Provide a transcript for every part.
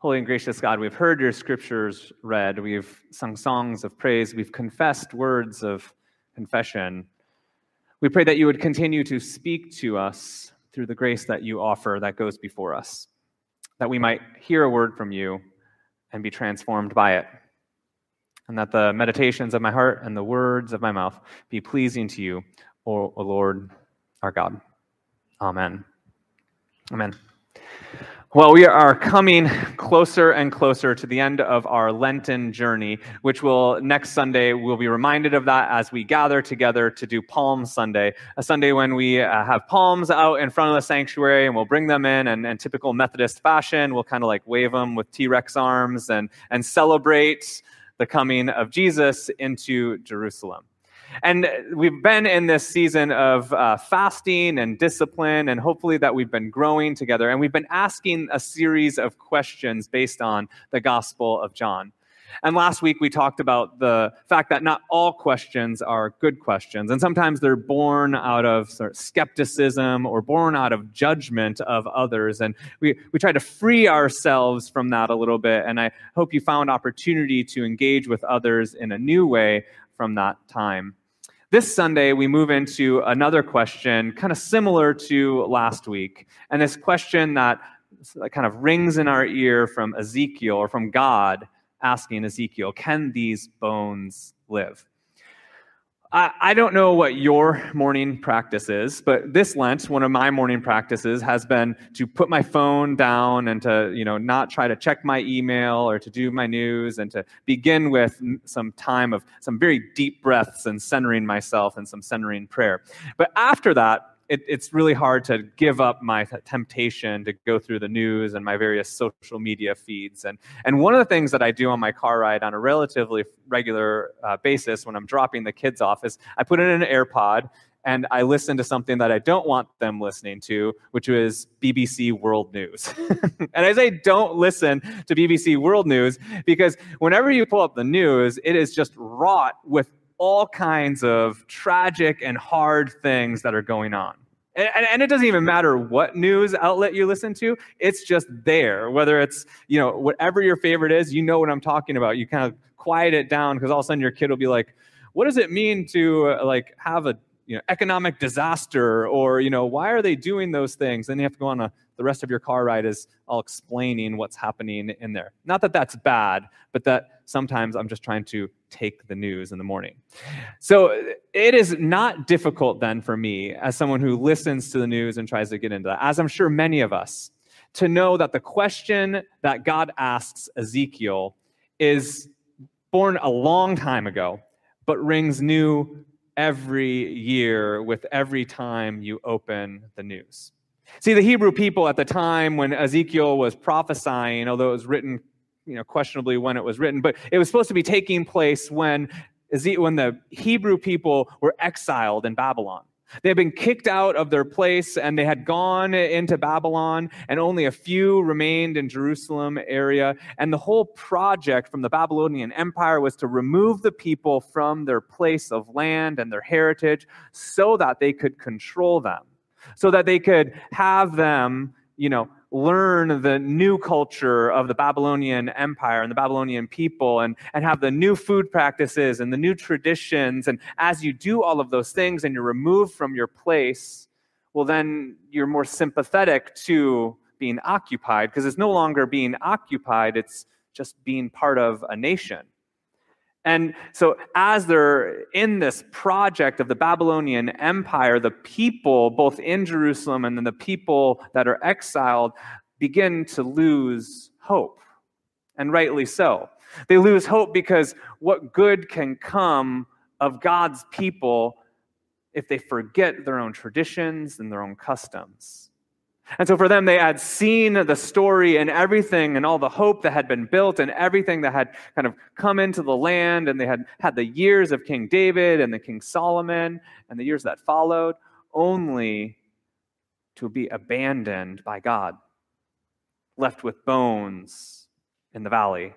Holy and gracious God, we've heard your scriptures read. We've sung songs of praise. We've confessed words of confession. We pray that you would continue to speak to us through the grace that you offer that goes before us, that we might hear a word from you and be transformed by it, and that the meditations of my heart and the words of my mouth be pleasing to you, O, Lord our God. Amen. Amen. Well, we are coming closer and closer to the end of our Lenten journey, which will next Sunday, we'll be reminded of that as we gather together to do Palm Sunday, a Sunday when we uh, have palms out in front of the sanctuary and we'll bring them in and, in typical Methodist fashion, we'll kind of like wave them with T Rex arms and, and celebrate the coming of Jesus into Jerusalem. And we've been in this season of uh, fasting and discipline, and hopefully that we've been growing together. And we've been asking a series of questions based on the Gospel of John. And last week we talked about the fact that not all questions are good questions. And sometimes they're born out of sort of skepticism or born out of judgment of others. And we, we try to free ourselves from that a little bit. And I hope you found opportunity to engage with others in a new way from that time. This Sunday, we move into another question, kind of similar to last week. And this question that kind of rings in our ear from Ezekiel or from God asking Ezekiel, Can these bones live? I, I don't know what your morning practice is, but this Lent, one of my morning practices has been to put my phone down and to, you know, not try to check my email or to do my news and to begin with some time of some very deep breaths and centering myself and some centering prayer. But after that, it, it's really hard to give up my temptation to go through the news and my various social media feeds. And, and one of the things that I do on my car ride on a relatively regular uh, basis when I'm dropping the kids off is I put in an AirPod and I listen to something that I don't want them listening to, which is BBC World News. and I say don't listen to BBC World News because whenever you pull up the news, it is just wrought with all kinds of tragic and hard things that are going on. And, and, it doesn't even matter what news outlet you listen to, it's just there. Whether it's, you know, whatever your favorite is, you know what I'm talking about. You kind of quiet it down because all of a sudden your kid will be like, what does it mean to uh, like have a you know economic disaster or you know why are they doing those things then you have to go on a the rest of your car ride is all explaining what's happening in there not that that's bad but that sometimes i'm just trying to take the news in the morning so it is not difficult then for me as someone who listens to the news and tries to get into that as i'm sure many of us to know that the question that god asks ezekiel is born a long time ago but rings new every year with every time you open the news. See, the Hebrew people at the time when Ezekiel was prophesying, although it was written, you know, questionably when it was written, but it was supposed to be taking place when, when the Hebrew people were exiled in Babylon. They had been kicked out of their place and they had gone into Babylon, and only a few remained in Jerusalem area. And the whole project from the Babylonian Empire was to remove the people from their place of land and their heritage so that they could control them, so that they could have them, you know, learn the new culture of the Babylonian Empire and the Babylonian people and, and have the new food practices and the new traditions. And as you do all of those things and you're removed from your place, well, then you're more sympathetic to being occupied because it's no longer being occupied, it's just being part of a nation. And so, as they're in this project of the Babylonian Empire, the people, both in Jerusalem and then the people that are exiled, begin to lose hope. And rightly so. They lose hope because what good can come of God's people if they forget their own traditions and their own customs? And so for them, they had seen the story and everything and all the hope that had been built and everything that had kind of come into the land. And they had had the years of King David and the King Solomon and the years that followed, only to be abandoned by God, left with bones in the valley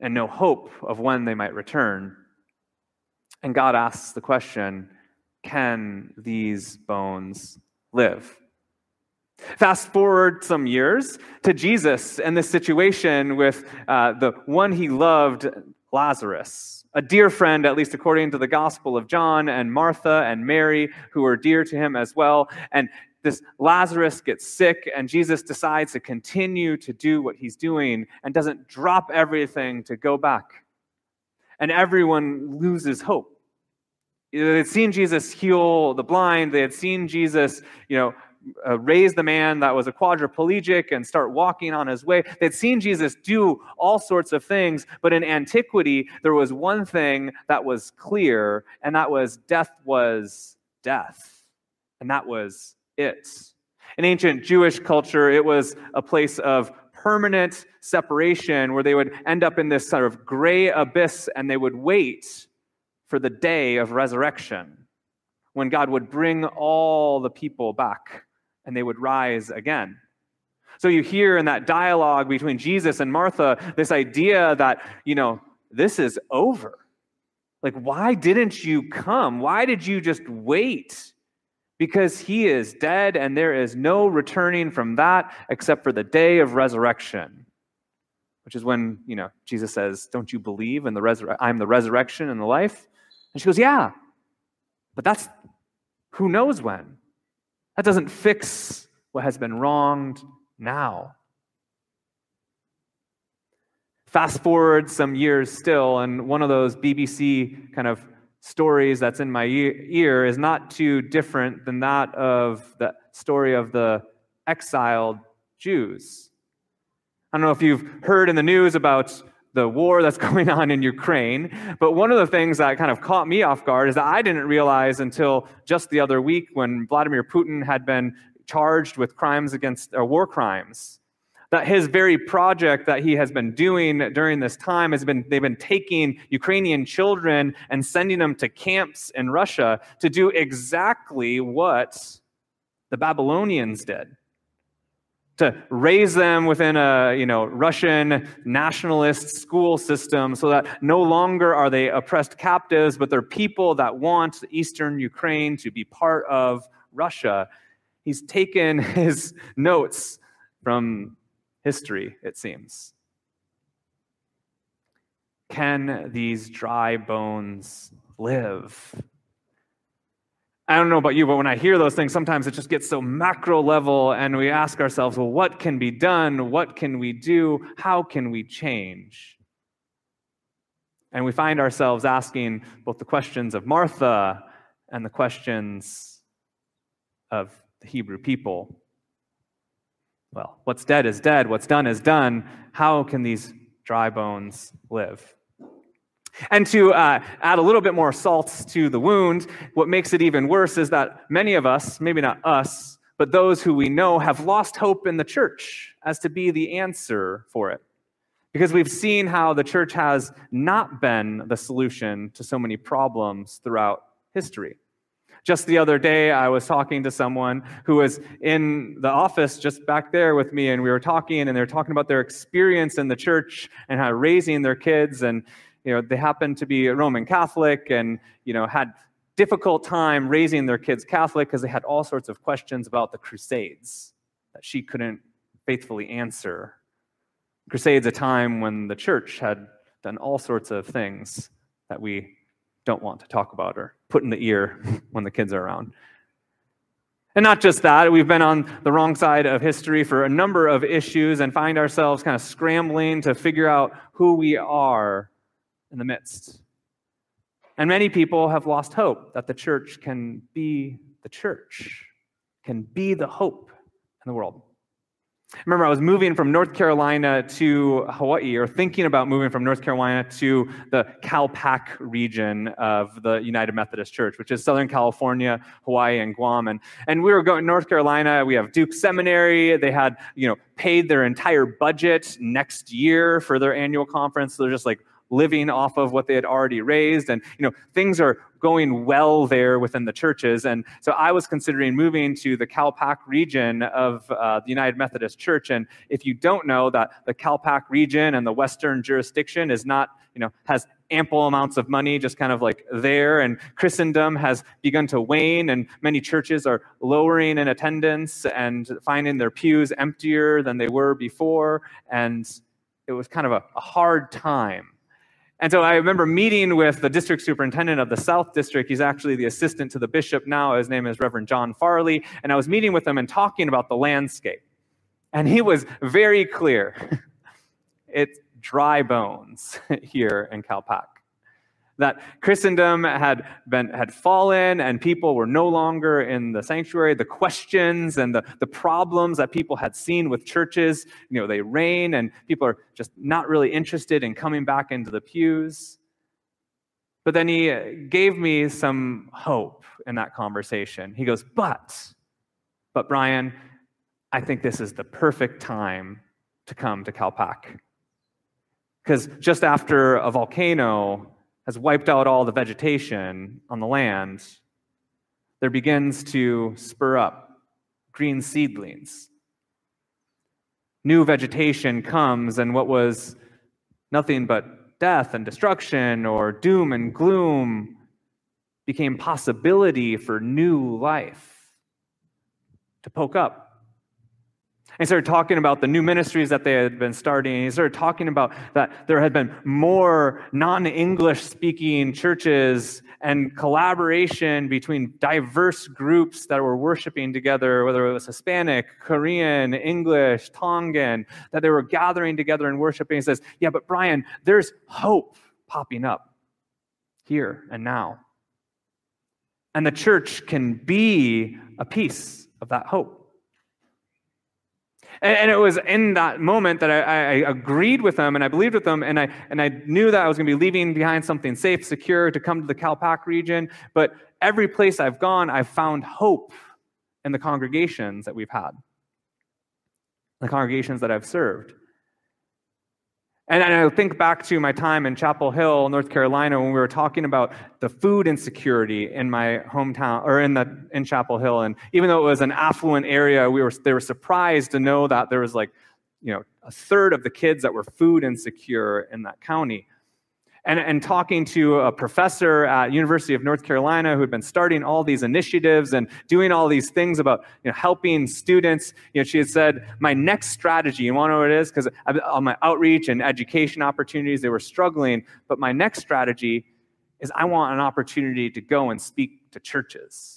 and no hope of when they might return. And God asks the question can these bones live. Fast forward some years to Jesus and this situation with uh, the one he loved, Lazarus, a dear friend, at least according to the Gospel of John, and Martha and Mary, who are dear to him as well. And this Lazarus gets sick, and Jesus decides to continue to do what he's doing and doesn't drop everything to go back. And everyone loses hope. They had seen Jesus heal the blind. They had seen Jesus, you know, uh, raise the man that was a quadriplegic and start walking on his way. They'd seen Jesus do all sorts of things, but in antiquity, there was one thing that was clear, and that was death was death. And that was it. In ancient Jewish culture, it was a place of permanent separation where they would end up in this sort of gray abyss and they would wait for the day of resurrection when God would bring all the people back and they would rise again. So you hear in that dialogue between Jesus and Martha this idea that, you know, this is over. Like, why didn't you come? Why did you just wait? Because he is dead and there is no returning from that except for the day of resurrection, which is when, you know, Jesus says, Don't you believe in the resurrection? I'm the resurrection and the life? And she goes, Yeah, but that's who knows when. That doesn't fix what has been wronged now. Fast forward some years still, and one of those BBC kind of stories that's in my ear is not too different than that of the story of the exiled Jews. I don't know if you've heard in the news about the war that's going on in Ukraine. But one of the things that kind of caught me off guard is that I didn't realize until just the other week when Vladimir Putin had been charged with crimes against uh, war crimes that his very project that he has been doing during this time has been they've been taking Ukrainian children and sending them to camps in Russia to do exactly what the Babylonians did to raise them within a you know Russian nationalist school system so that no longer are they oppressed captives but they're people that want eastern Ukraine to be part of Russia. He's taken his notes from history it seems. Can these dry bones live I don't know about you, but when I hear those things, sometimes it just gets so macro level, and we ask ourselves, well, what can be done? What can we do? How can we change? And we find ourselves asking both the questions of Martha and the questions of the Hebrew people. Well, what's dead is dead, what's done is done. How can these dry bones live? And to uh, add a little bit more salt to the wound, what makes it even worse is that many of us, maybe not us, but those who we know, have lost hope in the church as to be the answer for it. Because we've seen how the church has not been the solution to so many problems throughout history. Just the other day, I was talking to someone who was in the office just back there with me, and we were talking, and they were talking about their experience in the church and how raising their kids. And you know, they happened to be a Roman Catholic and, you know, had difficult time raising their kids Catholic because they had all sorts of questions about the Crusades that she couldn't faithfully answer. Crusades, a time when the church had done all sorts of things that we don't want to talk about or put in the ear when the kids are around. And not just that, we've been on the wrong side of history for a number of issues and find ourselves kind of scrambling to figure out who we are in the midst. And many people have lost hope that the church can be the church, can be the hope in the world. Remember, I was moving from North Carolina to Hawaii, or thinking about moving from North Carolina to the CalPAC region of the United Methodist Church, which is Southern California, Hawaii, and Guam. And, and we were going to North Carolina. We have Duke Seminary. They had, you know, paid their entire budget next year for their annual conference. So they're just like living off of what they had already raised. And, you know, things are going well there within the churches. And so I was considering moving to the Calpac region of uh, the United Methodist Church. And if you don't know that the Calpac region and the Western jurisdiction is not, you know, has ample amounts of money just kind of like there and christendom has begun to wane and many churches are lowering in attendance and finding their pews emptier than they were before and it was kind of a, a hard time and so I remember meeting with the district superintendent of the South District. He's actually the assistant to the bishop now. His name is Reverend John Farley. And I was meeting with him and talking about the landscape. And he was very clear it's dry bones here in Calpac that Christendom had been had fallen and people were no longer in the sanctuary. The questions and the, the problems that people had seen with churches, you know, they reign and people are just not really interested in coming back into the pews. But then he uh, gave me some hope in that conversation. He goes, But, but Brian, I think this is the perfect time to come to Calpac. Because just after a volcano has wiped out all the vegetation on the land, there begins to spur up green seedlings. New vegetation comes, and what was nothing but death and destruction or doom and gloom became possibility for new life to poke up he started talking about the new ministries that they had been starting. He started talking about that there had been more non English speaking churches and collaboration between diverse groups that were worshiping together, whether it was Hispanic, Korean, English, Tongan, that they were gathering together and worshiping. He says, Yeah, but Brian, there's hope popping up here and now. And the church can be a piece of that hope. And, and, it was in that moment that I, I, agreed with them and I believed with them, and I, and I knew that I was going to be leaving behind something safe, secure to come to the Calpac region. But every place I've gone, I've found hope in the congregations that we've had, the congregations that I've served. And I think back to my time in Chapel Hill, North Carolina, when we were talking about the food insecurity in my hometown or in the in Chapel Hill. And even though it was an affluent area, we were they were surprised to know that there was like, you know, a third of the kids that were food insecure in that county and, and talking to a professor at University of North Carolina who had been starting all these initiatives and doing all these things about you know, helping students. You know, she had said, my next strategy, you want to know what it is? Because on my outreach and education opportunities, they were struggling. But my next strategy is I want an opportunity to go and speak to churches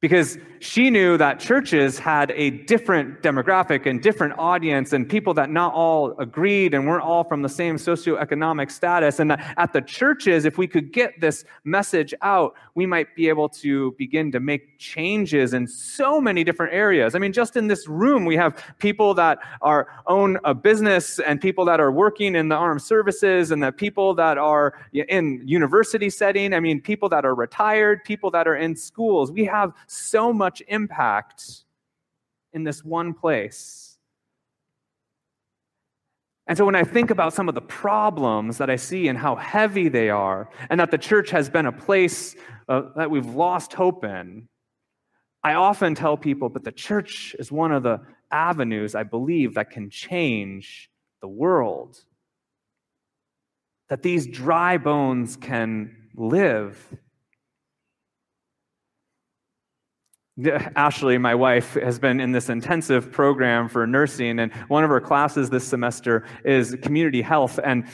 because she knew that churches had a different demographic and different audience and people that not all agreed and weren't all from the same socioeconomic status. And at the churches if we could get this message out we might be able to begin to make changes in so many different areas. I mean just in this room we have people that are own a business and people that are working in the armed services and the people that are in university setting. I mean people that are retired people that are in schools. We have so much impact in this one place. And so when I think about some of the problems that I see and how heavy they are, and that the church has been a place uh, that we've lost hope in, I often tell people, but the church is one of the avenues I believe that can change the world. That these dry bones can live Ashley, my wife, has been in this intensive program for nursing, and one of her classes this semester is community health. And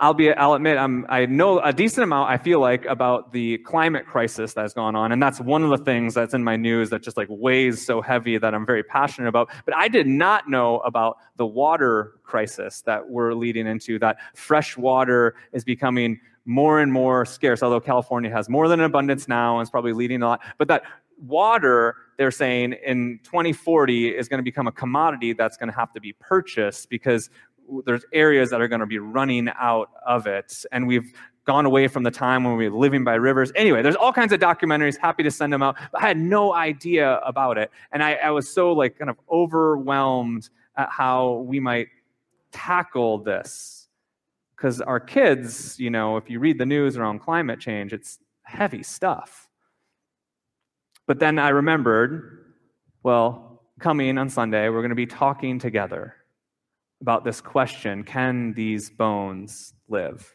I'll be, I'll admit, I'm, I know a decent amount. I feel like about the climate crisis that's gone on, and that's one of the things that's in my news that just like weighs so heavy that I'm very passionate about. But I did not know about the water crisis that we're leading into. That fresh water is becoming more and more scarce, although California has more than an abundance now and is probably leading a lot. But that water, they're saying in 2040 is going to become a commodity that's going to have to be purchased because there's areas that are going to be running out of it. And we've gone away from the time when we were living by rivers. Anyway, there's all kinds of documentaries, happy to send them out. But I had no idea about it. And I, I was so like kind of overwhelmed at how we might tackle this Because our kids, you know, if you read the news around climate change, it's heavy stuff. But then I remembered, well, coming on Sunday, we're going to be talking together about this question can these bones live?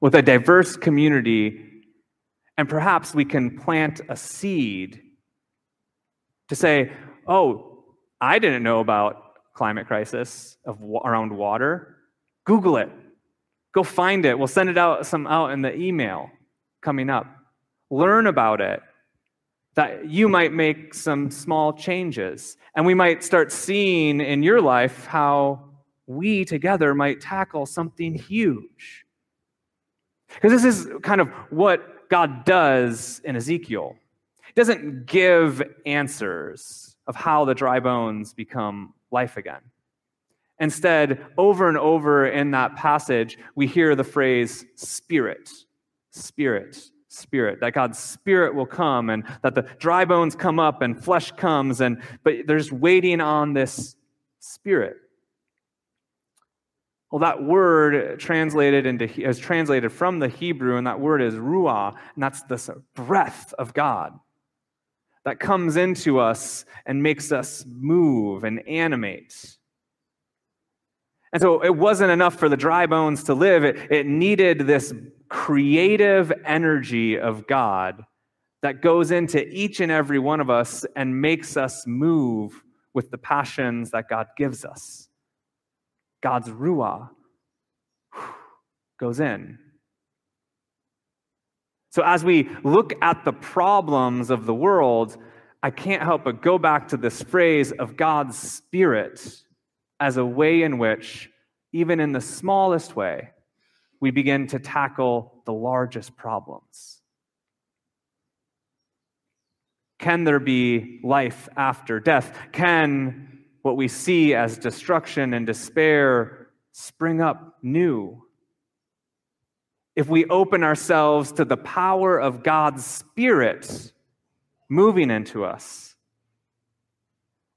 With a diverse community, and perhaps we can plant a seed to say, oh, I didn't know about climate crisis of around water. Google it. Go find it. We'll send it out some out in the email coming up. Learn about it. That you might make some small changes. And we might start seeing in your life how we together might tackle something huge. Because this is kind of what God does in Ezekiel. He doesn't give answers of how the dry bones become life again. Instead, over and over in that passage, we hear the phrase spirit, spirit, spirit, that God's spirit will come and that the dry bones come up and flesh comes, and but they're just waiting on this spirit. Well, that word translated into is translated from the Hebrew, and that word is ruah, and that's the breath of God that comes into us and makes us move and animate. And so it wasn't enough for the dry bones to live, it, it needed this creative energy of God that goes into each and every one of us and makes us move with the passions that God gives us. God's Ruah goes in. So, as we look at the problems of the world, I can't help but go back to this phrase of God's Spirit as a way in which, even in the smallest way, we begin to tackle the largest problems. Can there be life after death? Can what we see as destruction and despair spring up new? if we open ourselves to the power of God's Spirit moving into us.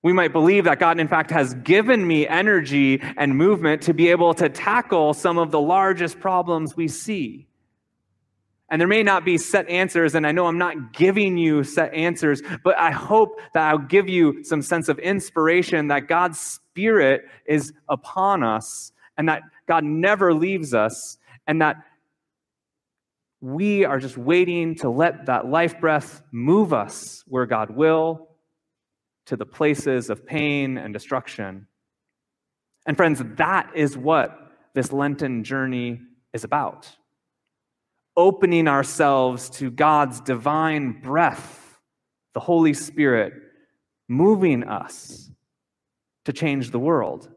We might believe that God, in fact, has given me energy and movement to be able to tackle some of the largest problems we see. And there may not be set answers, and I know I'm not giving you set answers, but I hope that I'll give you some sense of inspiration that God's Spirit is upon us and that God never leaves us and that we are just waiting to let that life breath move us where God will to the places of pain and destruction. And friends, that is what this Lenten journey is about. Opening ourselves to God's divine breath, the Holy Spirit, moving us to change the world.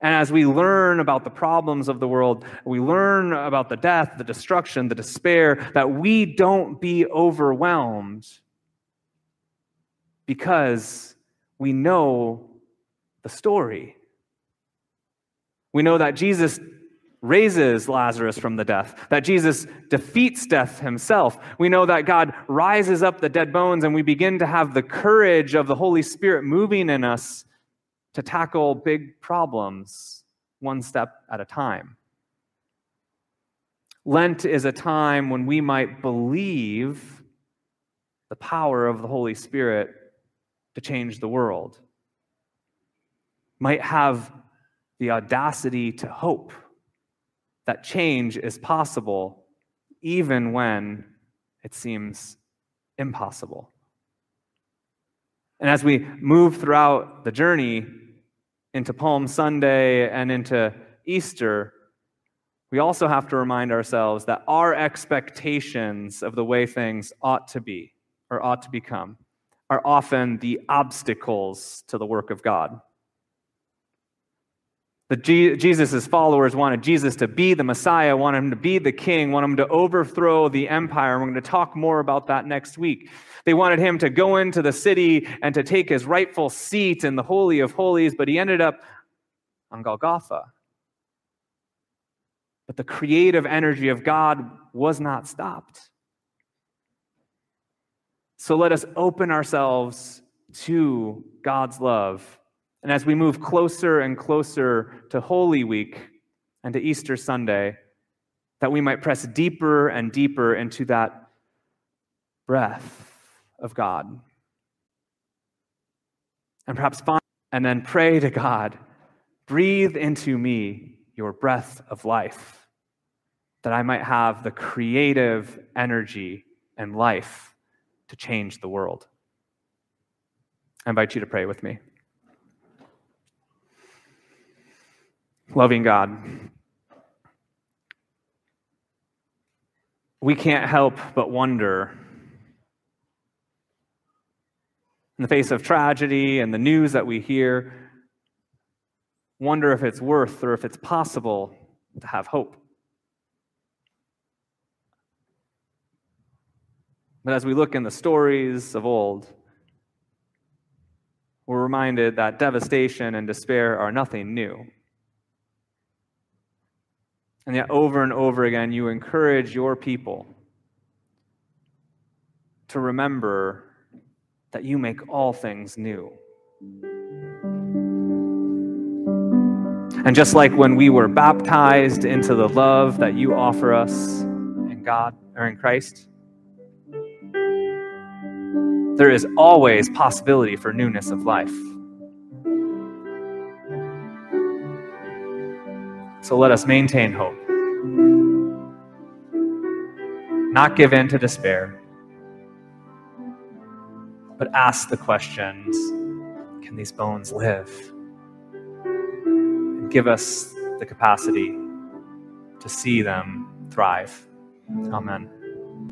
And as we learn about the problems of the world, we learn about the death, the destruction, the despair, that we don't be overwhelmed because we know the story. We know that Jesus raises Lazarus from the death, that Jesus defeats death himself. We know that God rises up the dead bones, and we begin to have the courage of the Holy Spirit moving in us to tackle big problems one step at a time. Lent is a time when we might believe the power of the Holy Spirit to change the world, might have the audacity to hope that change is possible even when it seems impossible. And as we move throughout the journey into Palm Sunday and into Easter, we also have to remind ourselves that our expectations of the way things ought to be or ought to become are often the obstacles to the work of God. The Jesus' followers wanted Jesus to be the Messiah, wanted him to be the king, wanted him to overthrow the empire. We're going to talk more about that next week. They wanted him to go into the city and to take his rightful seat in the Holy of Holies, but he ended up on Golgotha. But the creative energy of God was not stopped. So let us open ourselves to God's love and as we move closer and closer to Holy Week, and to Easter Sunday, that we might press deeper and deeper into that breath of God. And perhaps find, and then pray to God, breathe into me your breath of life, that I might have the creative energy and life to change the world. I invite you to pray with me. Loving God, we can't help but wonder in the face of tragedy and the news that we hear, wonder if it's worth or if it's possible to have hope. But as we look in the stories of old, we're reminded that devastation and despair are nothing new. And yet, over and over again, you encourage your people to remember that you make all things new. And just like when we were baptized into the love that you offer us in God or in Christ, there is always possibility for newness of life. So let us maintain hope. Not give in to despair, but ask the questions can these bones live? And give us the capacity to see them thrive. Amen.